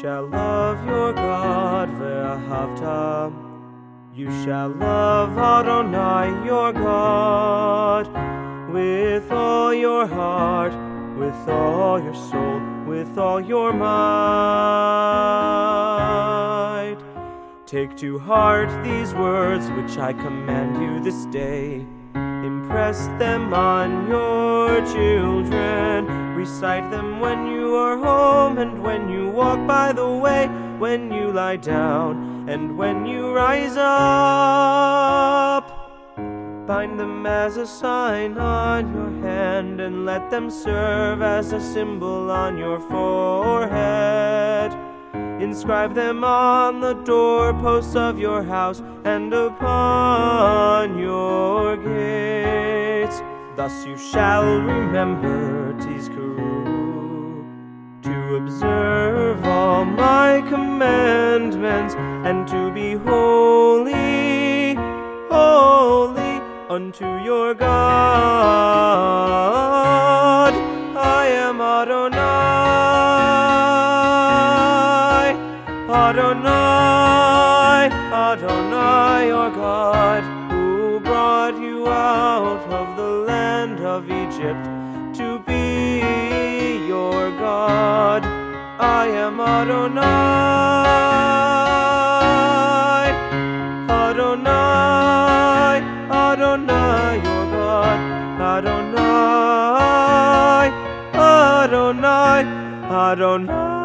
shall love your God, ve'ahavta. You shall love Adonai your God with all your heart, with all your soul, with all your might. Take to heart these words which I command you this day. Impress them on your children. Recite them when you are home and when you walk by the way, when you lie down and when you rise up. Bind them as a sign on your hand and let them serve as a symbol on your forehead. Inscribe them on the doorposts of your house and upon your gates. Thus you shall remember Tizkuru to observe all my commandments and to be holy, holy unto your God. I am Adonai, Adonai, Adonai, your God, who brought you out of the land of Egypt to be God. I am Adonai, Adonai, Adonai, your God, Adonai, Adonai, Adonai,